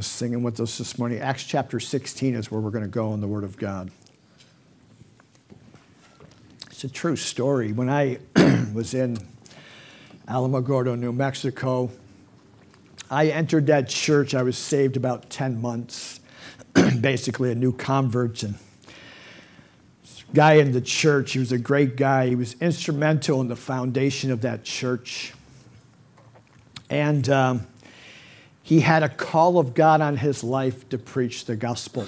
singing with us this morning. Acts chapter 16 is where we're going to go in the Word of God. It's a true story. When I was in Alamogordo, New Mexico, I entered that church. I was saved about 10 months, basically a new convert. And guy in the church, he was a great guy. He was instrumental in the foundation of that church. And um, he had a call of God on his life to preach the gospel.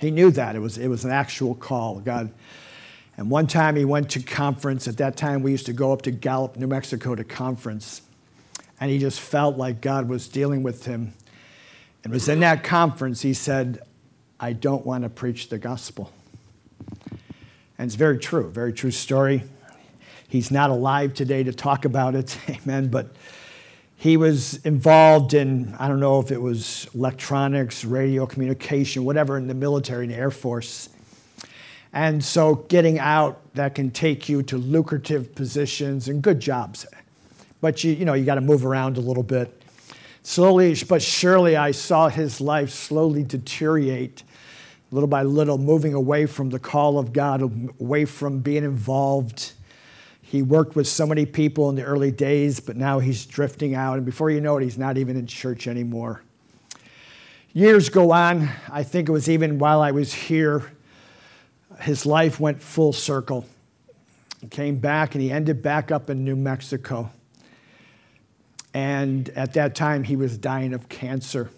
He knew that. It was, it was an actual call. God. And one time he went to conference. At that time, we used to go up to Gallup, New Mexico to conference. And he just felt like God was dealing with him. And it was in that conference he said, I don't want to preach the gospel. And it's very true, very true story. He's not alive today to talk about it, amen, but he was involved in, I don't know if it was electronics, radio communication, whatever in the military and Air Force. And so getting out, that can take you to lucrative positions and good jobs. But you, you know, you got to move around a little bit. Slowly but surely, I saw his life slowly deteriorate, little by little, moving away from the call of God, away from being involved he worked with so many people in the early days, but now he's drifting out. And before you know it, he's not even in church anymore. Years go on. I think it was even while I was here, his life went full circle. He came back and he ended back up in New Mexico. And at that time, he was dying of cancer.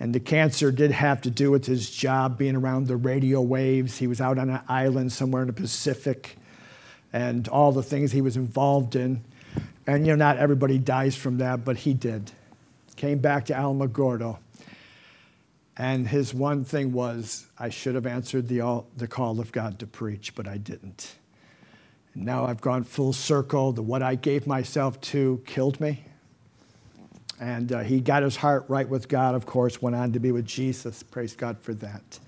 And the cancer did have to do with his job being around the radio waves. He was out on an island somewhere in the Pacific and all the things he was involved in. And, you know, not everybody dies from that, but he did. Came back to Alamogordo. And his one thing was, I should have answered the, the call of God to preach, but I didn't. Now I've gone full circle. The what I gave myself to killed me. And uh, he got his heart right with God, of course, went on to be with Jesus. Praise God for that.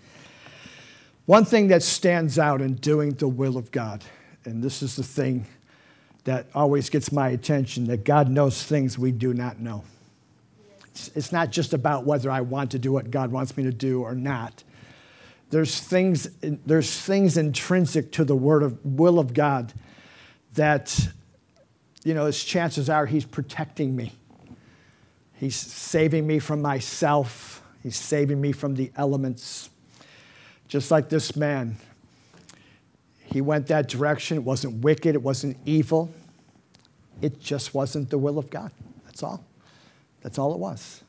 One thing that stands out in doing the will of God and this is the thing that always gets my attention that God knows things we do not know. It's, it's not just about whether I want to do what God wants me to do or not. There's things, there's things intrinsic to the word of, will of God that, you know, as chances are He's protecting me. He's saving me from myself. He's saving me from the elements. Just like this man he went that direction. It wasn't wicked, it wasn't evil. It just wasn't the will of God. That's all. That's all it was.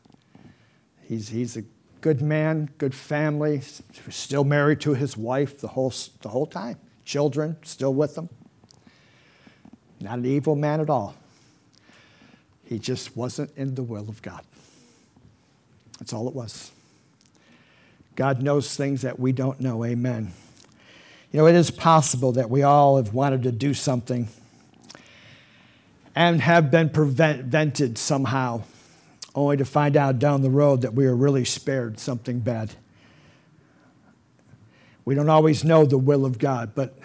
He's, he's a good man, good family, still married to his wife the whole, the whole time. Children still with him. Not an evil man at all. He just wasn't in the will of God. That's all it was. God knows things that we don't know. Amen. You know, it is possible that we all have wanted to do something and have been prevented somehow, only to find out down the road that we are really spared something bad. We don't always know the will of God, but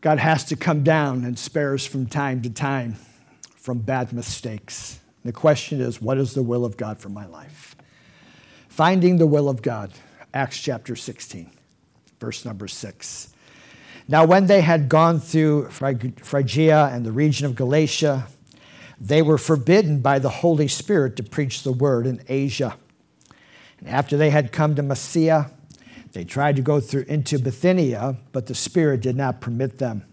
God has to come down and spare us from time to time from bad mistakes. The question is, what is the will of God for my life? Finding the will of God, Acts chapter 16 verse number six. Now, when they had gone through Phrygia and the region of Galatia, they were forbidden by the Holy Spirit to preach the word in Asia. And after they had come to Mysia, they tried to go through into Bithynia, but the Spirit did not permit them.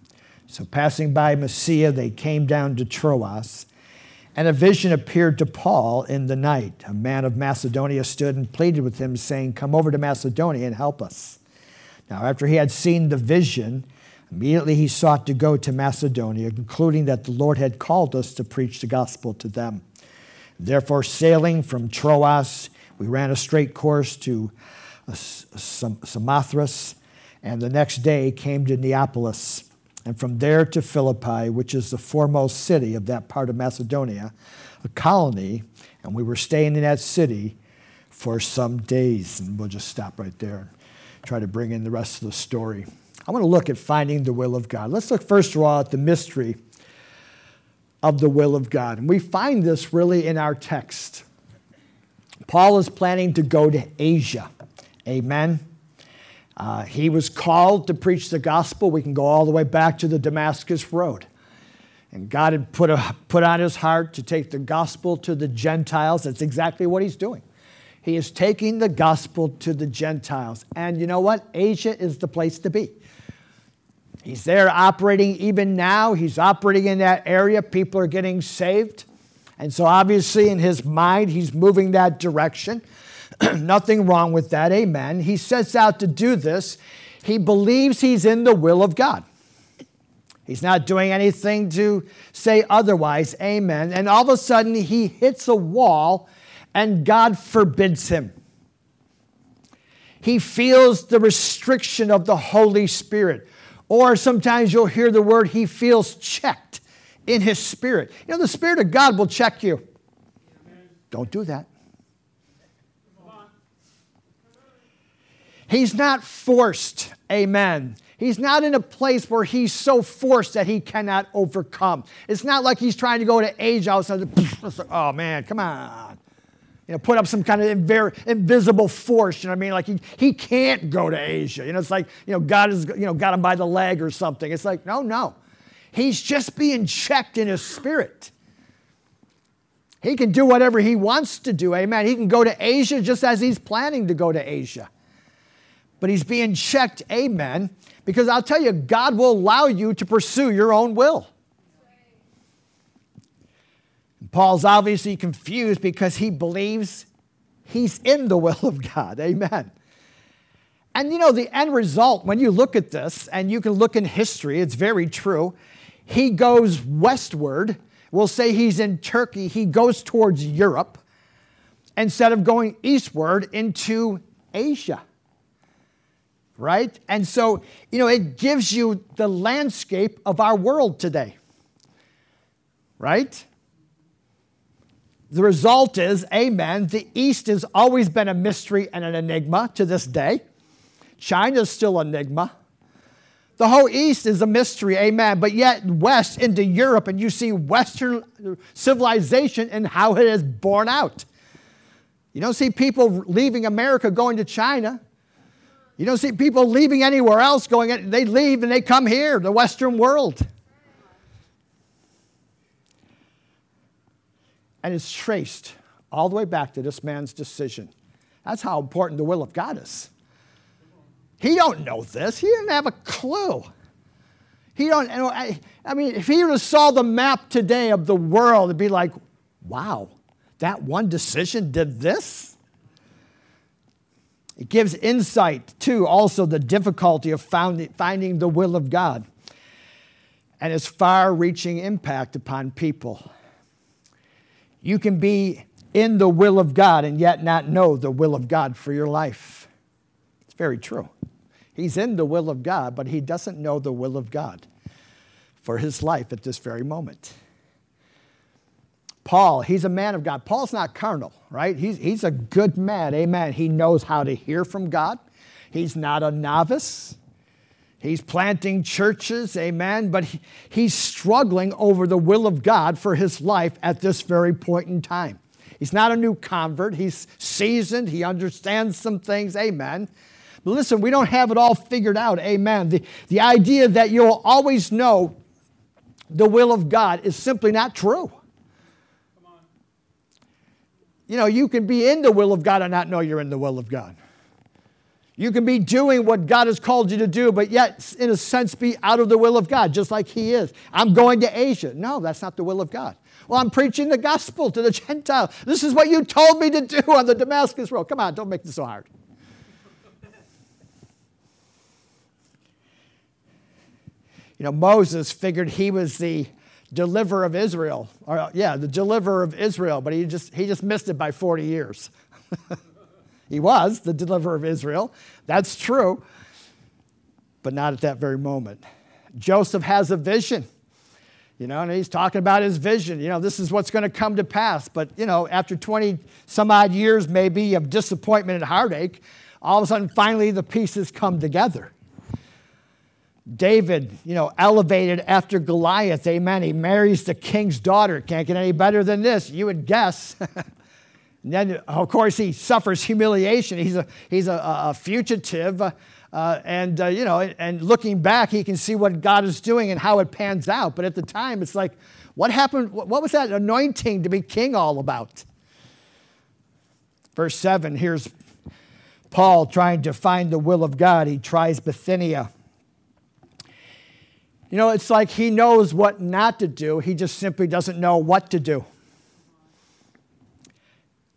So, passing by Mysia, they came down to Troas. And a vision appeared to Paul in the night. A man of Macedonia stood and pleaded with him, saying, Come over to Macedonia and help us. Now, after he had seen the vision, immediately he sought to go to Macedonia, concluding that the Lord had called us to preach the gospel to them. Therefore, sailing from Troas, we ran a straight course to Samothrace, and the next day came to Neapolis, and from there to Philippi, which is the foremost city of that part of Macedonia, a colony, and we were staying in that city for some days. And we'll just stop right there try to bring in the rest of the story. I want to look at finding the will of God. Let's look first of all at the mystery of the will of God. And we find this really in our text. Paul is planning to go to Asia. Amen. Uh, he was called to preach the gospel. We can go all the way back to the Damascus Road. And God had put, a, put on his heart to take the gospel to the Gentiles. That's exactly what he's doing. He is taking the gospel to the Gentiles. And you know what? Asia is the place to be. He's there operating even now. He's operating in that area. People are getting saved. And so, obviously, in his mind, he's moving that direction. Nothing wrong with that. Amen. He sets out to do this. He believes he's in the will of God. He's not doing anything to say otherwise. Amen. And all of a sudden, he hits a wall and God forbids him. He feels the restriction of the Holy Spirit. Or sometimes you'll hear the word, he feels checked in his spirit. You know, the Spirit of God will check you. Don't do that. He's not forced. Amen. He's not in a place where he's so forced that he cannot overcome. It's not like he's trying to go to age outside. Oh man, come on. You know, put up some kind of inver- invisible force. You know what I mean? Like he, he can't go to Asia. You know, it's like you know God has you know got him by the leg or something. It's like no, no. He's just being checked in his spirit. He can do whatever he wants to do. Amen. He can go to Asia just as he's planning to go to Asia. But he's being checked. Amen because I'll tell you, God will allow you to pursue your own will. Paul's obviously confused because he believes he's in the will of God. Amen. And you know, the end result, when you look at this, and you can look in history, it's very true. He goes westward. We'll say he's in Turkey. He goes towards Europe instead of going eastward into Asia right? And so, you know, it gives you the landscape of our world today, right? The result is, amen, the East has always been a mystery and an enigma to this day. China's still an enigma. The whole East is a mystery, amen. But yet, West into Europe, and you see Western civilization and how it is born out. You don't see people leaving America going to China. You don't see people leaving anywhere else going, they leave and they come here, the Western world. And it's traced all the way back to this man's decision. That's how important the will of God is. He don't know this. He didn't have a clue. He don't. I mean, if he would have saw the map today of the world, it'd be like, wow, that one decision did this. It gives insight to also the difficulty of finding the will of God and its far reaching impact upon people. You can be in the will of God and yet not know the will of God for your life. It's very true. He's in the will of God, but he doesn't know the will of God for his life at this very moment. Paul, he's a man of God. Paul's not carnal, right? He's, he's a good man, amen. He knows how to hear from God. He's not a novice. He's planting churches, amen, but he, he's struggling over the will of God for his life at this very point in time. He's not a new convert. He's seasoned. He understands some things, amen. But listen, we don't have it all figured out, amen. The, the idea that you'll always know the will of God is simply not true. You know, you can be in the will of God and not know you're in the will of God. You can be doing what God has called you to do, but yet, in a sense, be out of the will of God, just like He is. I'm going to Asia. No, that's not the will of God. Well, I'm preaching the gospel to the Gentiles. This is what you told me to do on the Damascus Road. Come on, don't make this so hard. You know, Moses figured he was the deliverer of Israel. Or, yeah, the deliverer of Israel, but he just, he just missed it by 40 years. he was the deliverer of Israel. That's true, but not at that very moment. Joseph has a vision. You know, and he's talking about his vision. You know, this is what's going to come to pass. But, you know, after 20 some odd years, maybe, of disappointment and heartache, all of a sudden, finally, the pieces come together. David, you know, elevated after Goliath. Amen. He marries the king's daughter. Can't get any better than this, you would guess. And then, of course, he suffers humiliation. He's a, he's a, a fugitive. Uh, uh, and, uh, you know, and looking back, he can see what God is doing and how it pans out. But at the time, it's like, what happened? What was that anointing to be king all about? Verse 7 here's Paul trying to find the will of God. He tries Bithynia. You know, it's like he knows what not to do, he just simply doesn't know what to do.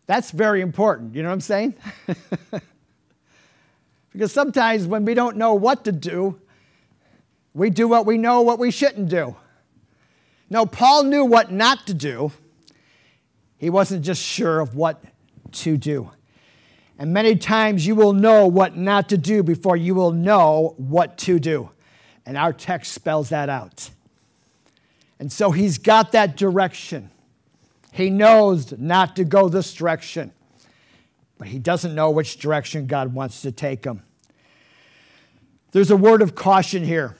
That's very important. You know what I'm saying? because sometimes when we don't know what to do, we do what we know what we shouldn't do. No, Paul knew what not to do. He wasn't just sure of what to do. And many times you will know what not to do before you will know what to do. And our text spells that out. And so he's got that direction. He knows not to go this direction, but he doesn't know which direction God wants to take him. There's a word of caution here.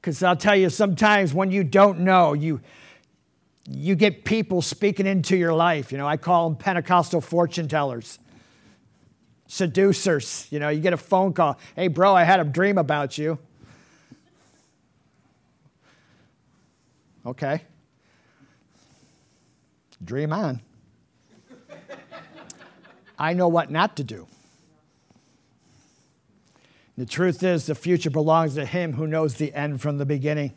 Because I'll tell you, sometimes when you don't know, you, you get people speaking into your life. You know, I call them Pentecostal fortune tellers, seducers. You know, you get a phone call Hey, bro, I had a dream about you. Okay. Dream on. I know what not to do. The truth is, the future belongs to him who knows the end from the beginning.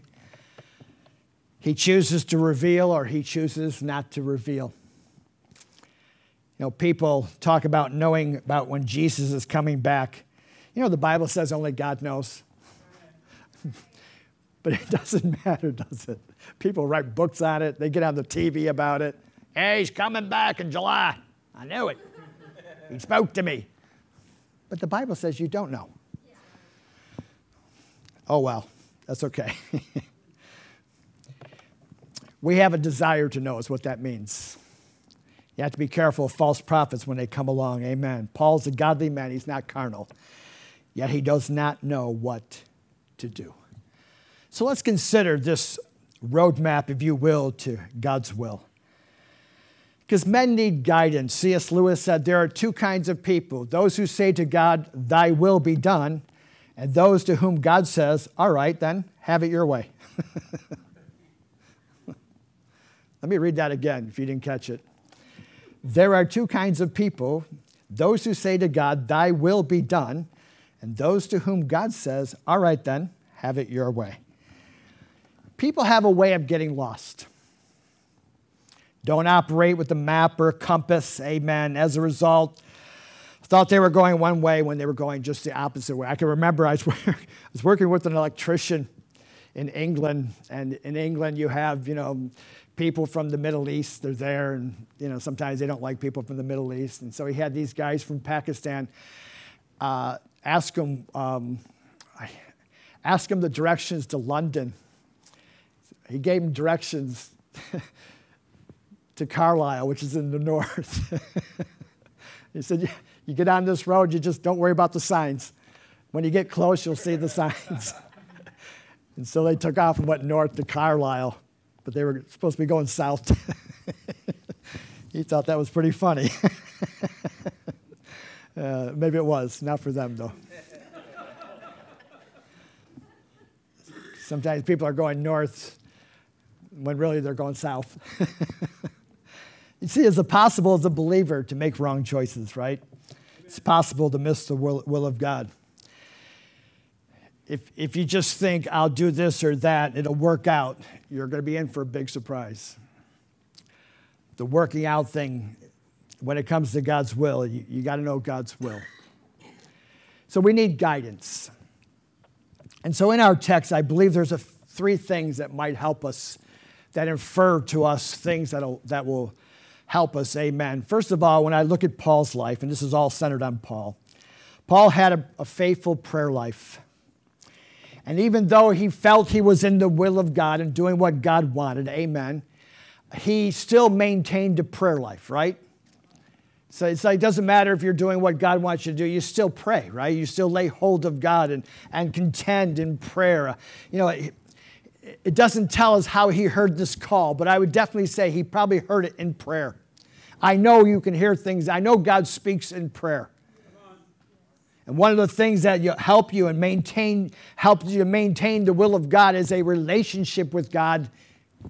He chooses to reveal or he chooses not to reveal. You know, people talk about knowing about when Jesus is coming back. You know, the Bible says only God knows. but it doesn't matter, does it? People write books on it, they get on the TV about it. Hey, he's coming back in July. I knew it. He spoke to me. But the Bible says you don't know. Oh, well, that's okay. we have a desire to know, is what that means. You have to be careful of false prophets when they come along. Amen. Paul's a godly man, he's not carnal, yet he does not know what to do. So let's consider this roadmap, if you will, to God's will. Because men need guidance. C.S. Lewis said there are two kinds of people those who say to God, Thy will be done, and those to whom God says, All right, then, have it your way. Let me read that again if you didn't catch it. There are two kinds of people those who say to God, Thy will be done, and those to whom God says, All right, then, have it your way. People have a way of getting lost. Don't operate with a map or compass, amen. As a result, thought they were going one way when they were going just the opposite way. I can remember I was, I was working with an electrician in England, and in England you have, you know, people from the Middle East, they're there, and, you know, sometimes they don't like people from the Middle East. And so he had these guys from Pakistan uh, ask him, um, ask him the directions to London. He gave him directions to Carlisle, which is in the north. he said, you get on this road, you just don't worry about the signs. When you get close, you'll see the signs. and so they took off and went north to Carlisle, but they were supposed to be going south. he thought that was pretty funny. uh, maybe it was, not for them though. Sometimes people are going north when really they're going south. You see, it's possible as a believer to make wrong choices, right? it's possible to miss the will, will of God. If, if you just think, I'll do this or that, it'll work out, you're going to be in for a big surprise. The working out thing, when it comes to God's will, you, you got to know God's will. So we need guidance. And so in our text, I believe there's a, three things that might help us, that infer to us things that'll, that will help us. Amen. First of all, when I look at Paul's life, and this is all centered on Paul, Paul had a, a faithful prayer life. And even though he felt he was in the will of God and doing what God wanted, amen, he still maintained a prayer life, right? So it's like, it doesn't matter if you're doing what God wants you to do, you still pray, right? You still lay hold of God and, and contend in prayer. You know, it doesn't tell us how he heard this call, but I would definitely say he probably heard it in prayer. I know you can hear things. I know God speaks in prayer. And one of the things that help you and maintain helps you to maintain the will of God is a relationship with God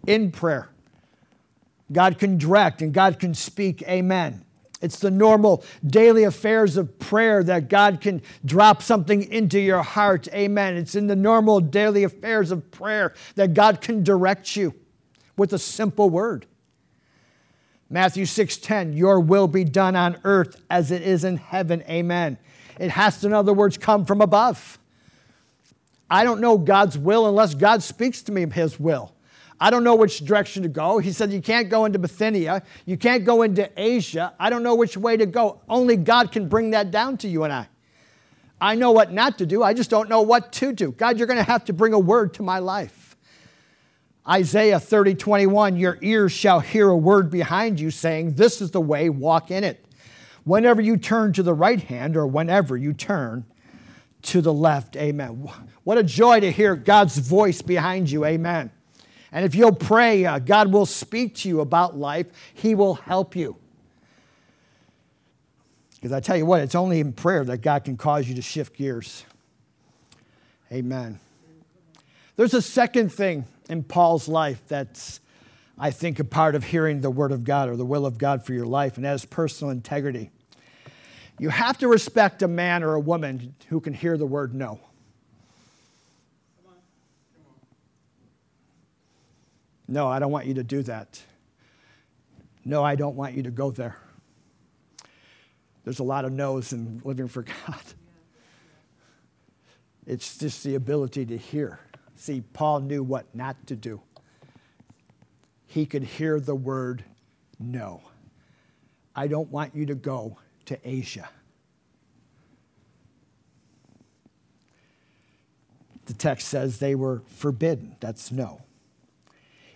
in prayer. God can direct and God can speak. Amen. It's the normal daily affairs of prayer that God can drop something into your heart. Amen. It's in the normal daily affairs of prayer that God can direct you with a simple word. Matthew 6:10, your will be done on earth as it is in heaven. Amen. It has to, in other words, come from above. I don't know God's will unless God speaks to me his will. I don't know which direction to go. He said, You can't go into Bithynia. You can't go into Asia. I don't know which way to go. Only God can bring that down to you and I. I know what not to do. I just don't know what to do. God, you're going to have to bring a word to my life. Isaiah 30, 21, your ears shall hear a word behind you saying, This is the way, walk in it whenever you turn to the right hand or whenever you turn to the left. Amen. What a joy to hear God's voice behind you. Amen. And if you'll pray, uh, God will speak to you about life, He will help you. Because I tell you what, it's only in prayer that God can cause you to shift gears. Amen. There's a second thing in Paul's life that's I think, a part of hearing the Word of God or the will of God for your life, and that is personal integrity. You have to respect a man or a woman who can hear the word no. No, I don't want you to do that. No, I don't want you to go there. There's a lot of no's in living for God. It's just the ability to hear. See, Paul knew what not to do he could hear the word no. I don't want you to go to Asia. The text says they were forbidden. That's no.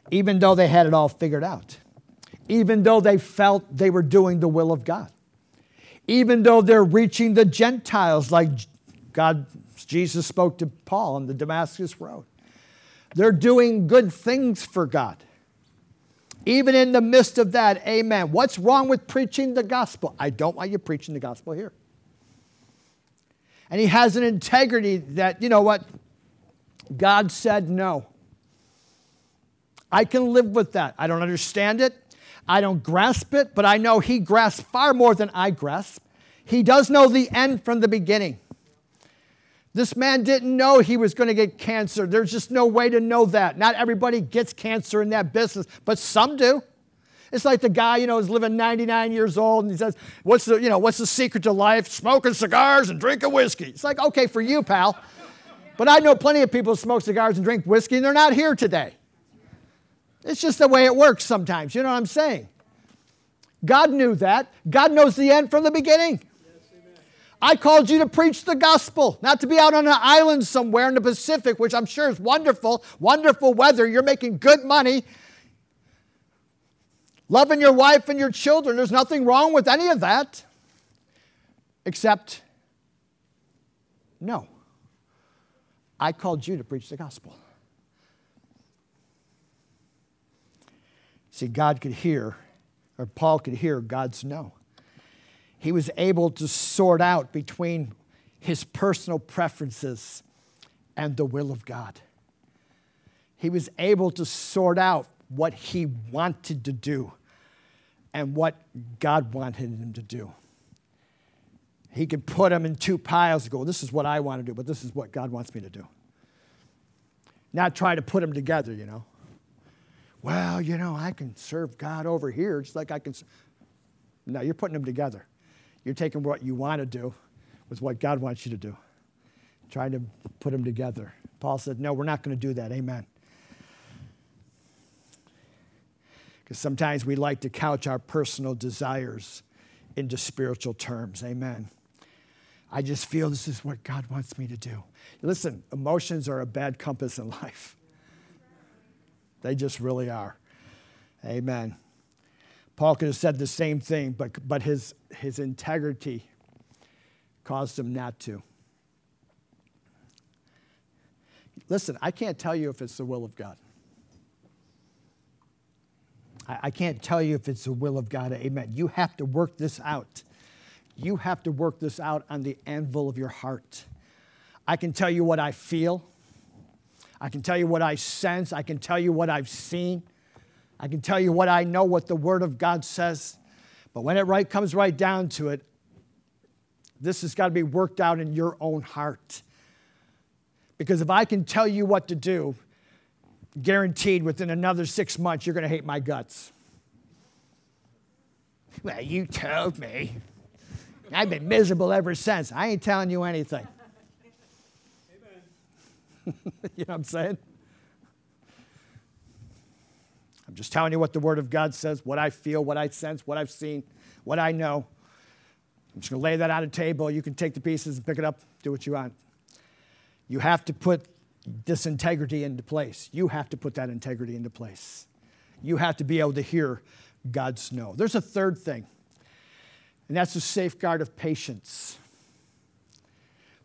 Even though they had it all figured out, even though they felt they were doing the will of God, even though they're reaching the Gentiles like God, Jesus spoke to Paul on the Damascus Road. They're doing good things for God. Even in the midst of that, amen. What's wrong with preaching the gospel? I don't want you preaching the gospel here. And he has an integrity that, you know what? God said no. I can live with that. I don't understand it. I don't grasp it, but I know he grasps far more than I grasp. He does know the end from the beginning. This man didn't know he was going to get cancer. There's just no way to know that. Not everybody gets cancer in that business, but some do. It's like the guy, you know, is living 99 years old and he says, What's the, you know, what's the secret to life? Smoking cigars and drinking whiskey. It's like, okay, for you, pal. But I know plenty of people who smoke cigars and drink whiskey and they're not here today. It's just the way it works sometimes. You know what I'm saying? God knew that. God knows the end from the beginning. I called you to preach the gospel, not to be out on an island somewhere in the Pacific, which I'm sure is wonderful, wonderful weather. You're making good money, loving your wife and your children. There's nothing wrong with any of that, except no. I called you to preach the gospel. See, God could hear, or Paul could hear God's no he was able to sort out between his personal preferences and the will of God. He was able to sort out what he wanted to do and what God wanted him to do. He could put them in two piles and go, This is what I want to do, but this is what God wants me to do. Not try to put them together, you know. Well, you know, I can serve God over here just like I can. No, you're putting them together. You're taking what you want to do with what God wants you to do, trying to put them together. Paul said, No, we're not going to do that. Amen. Because sometimes we like to couch our personal desires into spiritual terms. Amen. I just feel this is what God wants me to do. Listen, emotions are a bad compass in life. They just really are. Amen. Paul could have said the same thing, but, but his, his integrity caused him not to. Listen, I can't tell you if it's the will of God. I, I can't tell you if it's the will of God. Amen. You have to work this out. You have to work this out on the anvil of your heart. I can tell you what I feel. I can tell you what I sense. I can tell you what I've seen. I can tell you what I know, what the Word of God says. But when it right comes right down to it, this has got to be worked out in your own heart. Because if I can tell you what to do, guaranteed within another six months, you're going to hate my guts. Well, you told me. I've been miserable ever since. I ain't telling you anything. you know what I'm saying? I'm just telling you what the Word of God says, what I feel, what I sense, what I've seen, what I know. I'm just going to lay that on a table. You can take the pieces and pick it up, do what you want. You have to put this integrity into place. You have to put that integrity into place. You have to be able to hear God's no. There's a third thing, and that's the safeguard of patience.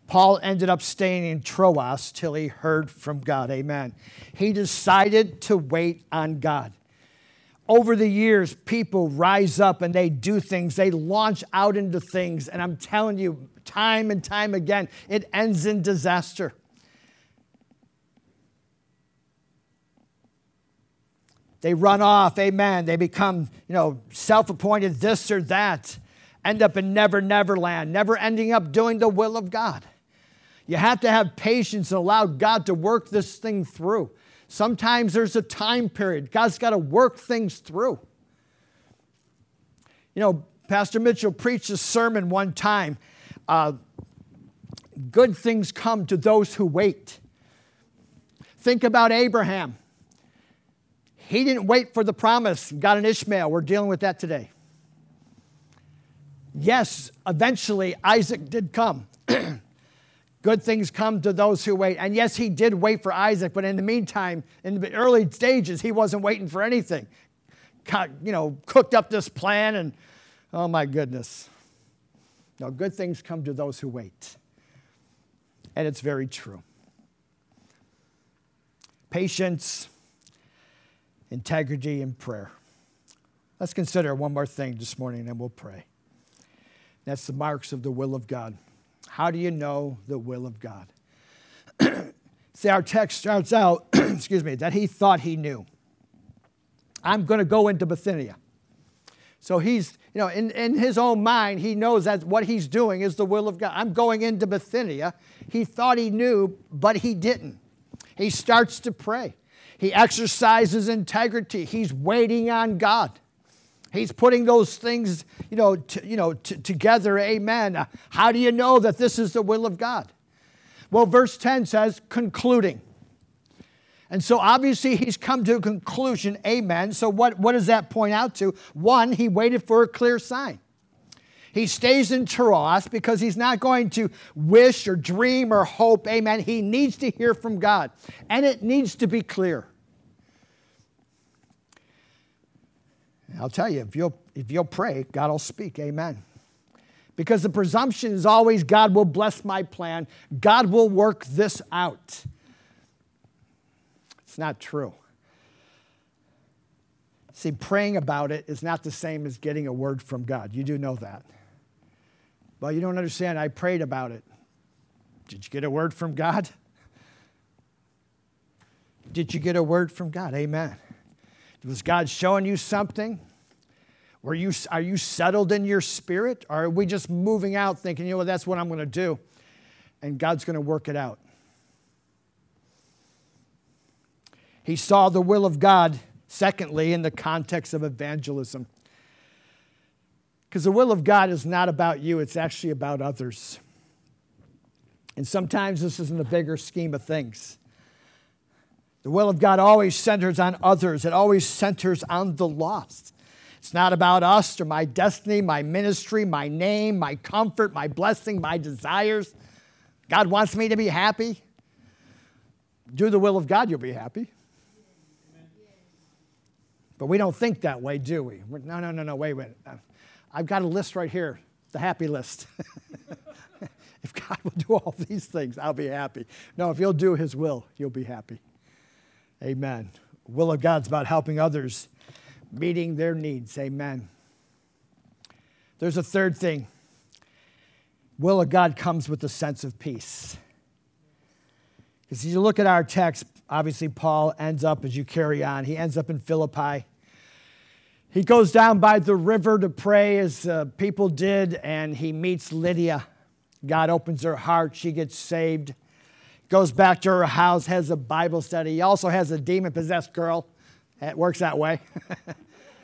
Paul ended up staying in Troas till he heard from God. Amen. He decided to wait on God. Over the years, people rise up and they do things, they launch out into things, and I'm telling you, time and time again, it ends in disaster. They run off, amen. They become, you know, self appointed this or that, end up in never, never land, never ending up doing the will of God. You have to have patience and allow God to work this thing through. Sometimes there's a time period. God's got to work things through. You know, Pastor Mitchell preached a sermon one time uh, good things come to those who wait. Think about Abraham. He didn't wait for the promise, got an Ishmael. We're dealing with that today. Yes, eventually Isaac did come. Good things come to those who wait. And yes, he did wait for Isaac, but in the meantime, in the early stages, he wasn't waiting for anything. You know, cooked up this plan, and oh my goodness. No, good things come to those who wait. And it's very true. Patience, integrity, and prayer. Let's consider one more thing this morning, and we'll pray. That's the marks of the will of God. How do you know the will of God? See, our text starts out, excuse me, that he thought he knew. I'm going to go into Bithynia. So he's, you know, in, in his own mind, he knows that what he's doing is the will of God. I'm going into Bithynia. He thought he knew, but he didn't. He starts to pray. He exercises integrity. He's waiting on God. He's putting those things, you know, to, you know, t- together. Amen. How do you know that this is the will of God? Well, verse 10 says, concluding. And so obviously he's come to a conclusion. Amen. So what, what does that point out to? One, he waited for a clear sign. He stays in Troas because he's not going to wish or dream or hope. Amen. He needs to hear from God, and it needs to be clear. I'll tell you, if you'll, if you'll pray, God will speak. Amen. Because the presumption is always God will bless my plan, God will work this out. It's not true. See, praying about it is not the same as getting a word from God. You do know that. Well, you don't understand. I prayed about it. Did you get a word from God? Did you get a word from God? Amen. Was God showing you something? Were you, are you settled in your spirit? Or are we just moving out thinking, you know, that's what I'm going to do? And God's going to work it out. He saw the will of God, secondly, in the context of evangelism. Because the will of God is not about you, it's actually about others. And sometimes this is in the bigger scheme of things. The will of God always centers on others, it always centers on the lost. It's not about us or my destiny, my ministry, my name, my comfort, my blessing, my desires. God wants me to be happy. Do the will of God, you'll be happy. But we don't think that way, do we? no, no, no, no, wait, wait. Uh, I've got a list right here, the happy list. if God will do all these things, I'll be happy. No, if you'll do His will, you'll be happy. Amen. Will of God's about helping others meeting their needs. Amen. There's a third thing. Will of God comes with a sense of peace. Because as you look at our text, obviously Paul ends up as you carry on, he ends up in Philippi. He goes down by the river to pray as uh, people did, and he meets Lydia. God opens her heart, she gets saved. Goes back to her house, has a Bible study. He also has a demon possessed girl. It works that way.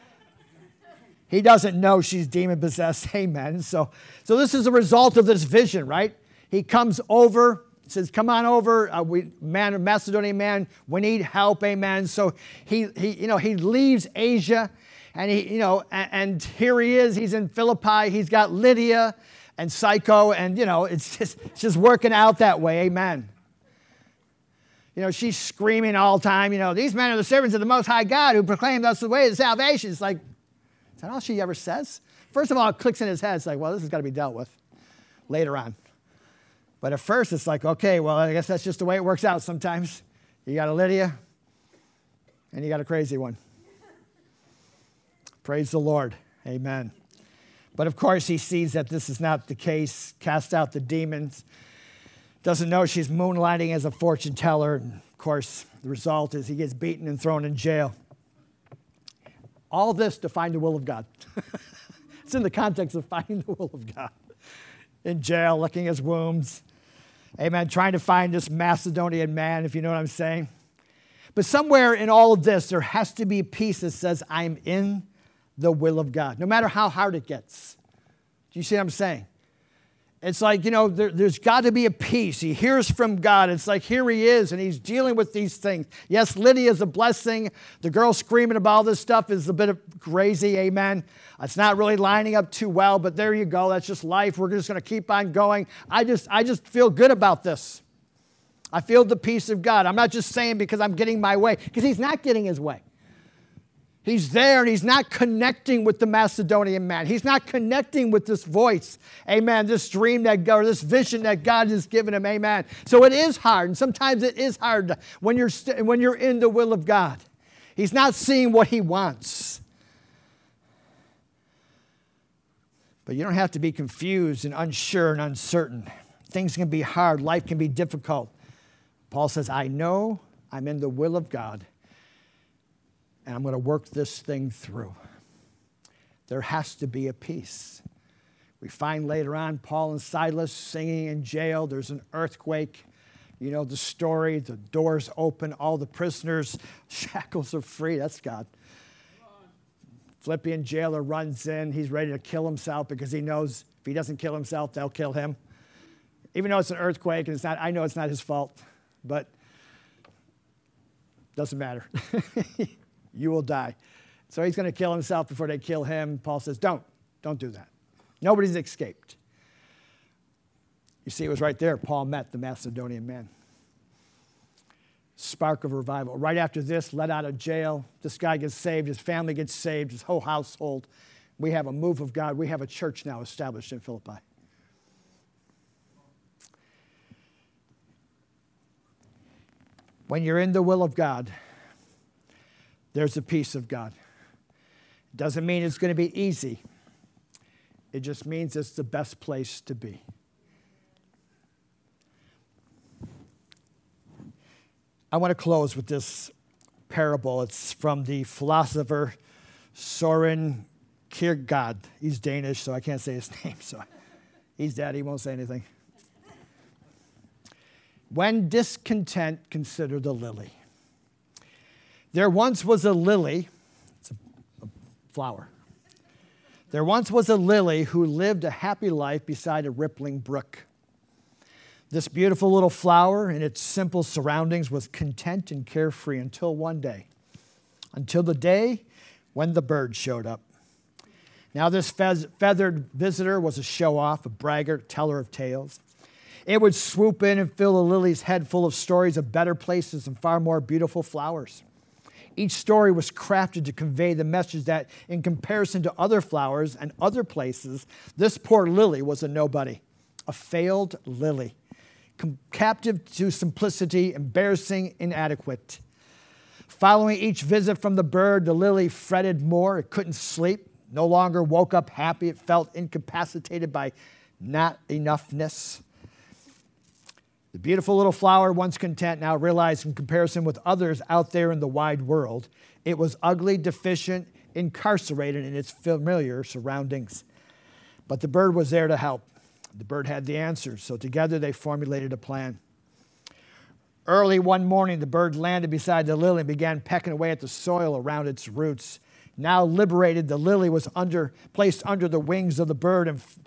he doesn't know she's demon possessed. Amen. So, so this is a result of this vision, right? He comes over, says, "Come on over, uh, we man, Macedonian man, we need help." Amen. So he, he, you know, he leaves Asia, and he, you know, and, and here he is. He's in Philippi. He's got Lydia and Psycho, and you know, it's just, it's just working out that way. Amen. You know, she's screaming all the time, you know, these men are the servants of the Most High God who proclaim us the way of salvation. It's like, is that all she ever says? First of all, it clicks in his head. It's like, well, this has got to be dealt with later on. But at first, it's like, okay, well, I guess that's just the way it works out sometimes. You got a Lydia, and you got a crazy one. Praise the Lord. Amen. But of course, he sees that this is not the case, cast out the demons doesn't know she's moonlighting as a fortune teller. And of course, the result is he gets beaten and thrown in jail. All this to find the will of God. it's in the context of finding the will of God. In jail, licking his wounds. Amen. Trying to find this Macedonian man, if you know what I'm saying. But somewhere in all of this, there has to be a peace that says, I'm in the will of God, no matter how hard it gets. Do you see what I'm saying? It's like, you know, there, has got to be a peace. He hears from God. It's like, here he is, and he's dealing with these things. Yes, Lydia is a blessing. The girl screaming about all this stuff is a bit of crazy, amen. It's not really lining up too well, but there you go. That's just life. We're just going to keep on going. I just, I just feel good about this. I feel the peace of God. I'm not just saying because I'm getting my way, because he's not getting his way. He's there and he's not connecting with the Macedonian man. He's not connecting with this voice. Amen. This dream that God, or this vision that God has given him. Amen. So it is hard. And sometimes it is hard when you're, st- when you're in the will of God. He's not seeing what he wants. But you don't have to be confused and unsure and uncertain. Things can be hard, life can be difficult. Paul says, I know I'm in the will of God and I'm going to work this thing through. There has to be a peace. We find later on Paul and Silas singing in jail. There's an earthquake. You know the story. The doors open, all the prisoners' shackles are free. That's God. Philippian jailer runs in. He's ready to kill himself because he knows if he doesn't kill himself, they'll kill him. Even though it's an earthquake and it's not, I know it's not his fault, but doesn't matter. You will die. So he's going to kill himself before they kill him. Paul says, Don't, don't do that. Nobody's escaped. You see, it was right there Paul met the Macedonian man. Spark of revival. Right after this, let out of jail, this guy gets saved, his family gets saved, his whole household. We have a move of God. We have a church now established in Philippi. When you're in the will of God, there's a peace of God. It doesn't mean it's going to be easy, it just means it's the best place to be. I want to close with this parable. It's from the philosopher Soren Kierkegaard. He's Danish, so I can't say his name. So he's dead. He won't say anything. When discontent, consider the lily. There once was a lily, it's a, a flower. There once was a lily who lived a happy life beside a rippling brook. This beautiful little flower, in its simple surroundings, was content and carefree until one day, until the day when the bird showed up. Now, this feathered visitor was a show off, a braggart, teller of tales. It would swoop in and fill the lily's head full of stories of better places and far more beautiful flowers. Each story was crafted to convey the message that, in comparison to other flowers and other places, this poor lily was a nobody, a failed lily, captive to simplicity, embarrassing, inadequate. Following each visit from the bird, the lily fretted more. It couldn't sleep, no longer woke up happy. It felt incapacitated by not enoughness. The beautiful little flower, once content, now realized in comparison with others out there in the wide world, it was ugly, deficient, incarcerated in its familiar surroundings. But the bird was there to help. The bird had the answers, so together they formulated a plan. Early one morning, the bird landed beside the lily and began pecking away at the soil around its roots. Now liberated, the lily was under, placed under the wings of the bird, and f-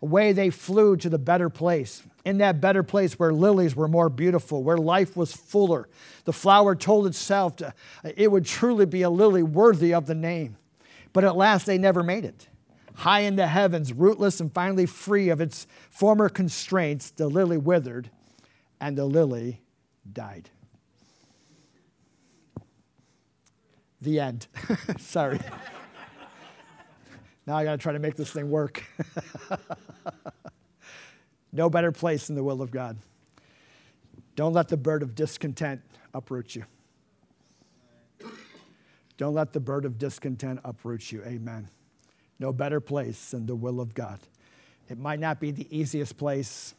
away they flew to the better place. In that better place where lilies were more beautiful, where life was fuller, the flower told itself to, it would truly be a lily worthy of the name. But at last they never made it. High in the heavens, rootless and finally free of its former constraints, the lily withered and the lily died. The end. Sorry. now I got to try to make this thing work. no better place than the will of God. Don't let the bird of discontent uproot you. Don't let the bird of discontent uproot you. Amen. No better place than the will of God. It might not be the easiest place,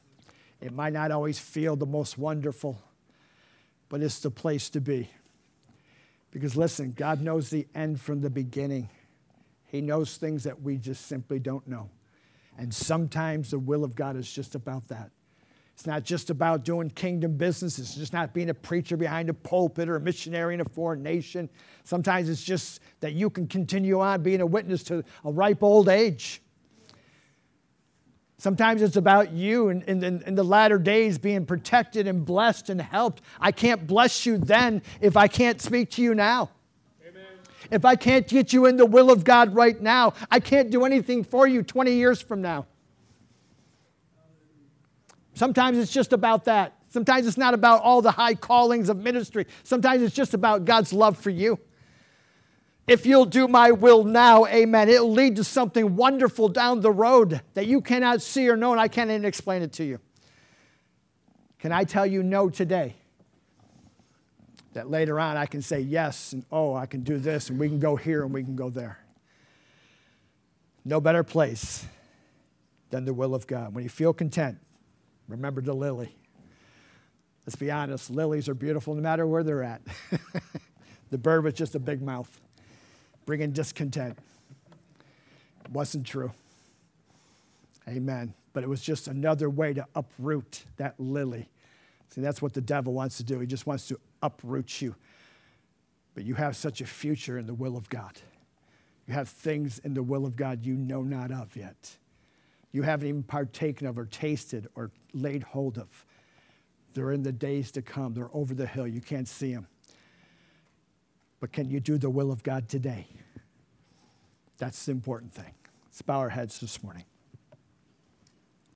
it might not always feel the most wonderful but it's the place to be. Because listen, God knows the end from the beginning. He knows things that we just simply don't know. And sometimes the will of God is just about that. It's not just about doing kingdom business. It's just not being a preacher behind a pulpit or a missionary in a foreign nation. Sometimes it's just that you can continue on being a witness to a ripe old age. Sometimes it's about you in, in, in, the latter days being protected and blessed and helped. I can't bless you then if I can't speak to you now. If I can't get you in the will of God right now, I can't do anything for you 20 years from now. Sometimes it's just about that. Sometimes it's not about all the high callings of ministry. Sometimes it's just about God's love for you. If you'll do my will now, amen, it'll lead to something wonderful down the road that you cannot see or know, and I can't even explain it to you. Can I tell you no today? That later on I can say yes, and oh, I can do this, and we can go here and we can go there. No better place than the will of God. When you feel content, remember the lily. Let's be honest, lilies are beautiful no matter where they're at. the bird was just a big mouth bringing discontent. It wasn't true. Amen. But it was just another way to uproot that lily. See, that's what the devil wants to do. He just wants to uproot you. But you have such a future in the will of God. You have things in the will of God you know not of yet. You haven't even partaken of or tasted or laid hold of. They're in the days to come. They're over the hill. You can't see them. But can you do the will of God today? That's the important thing. Let's bow our heads this morning.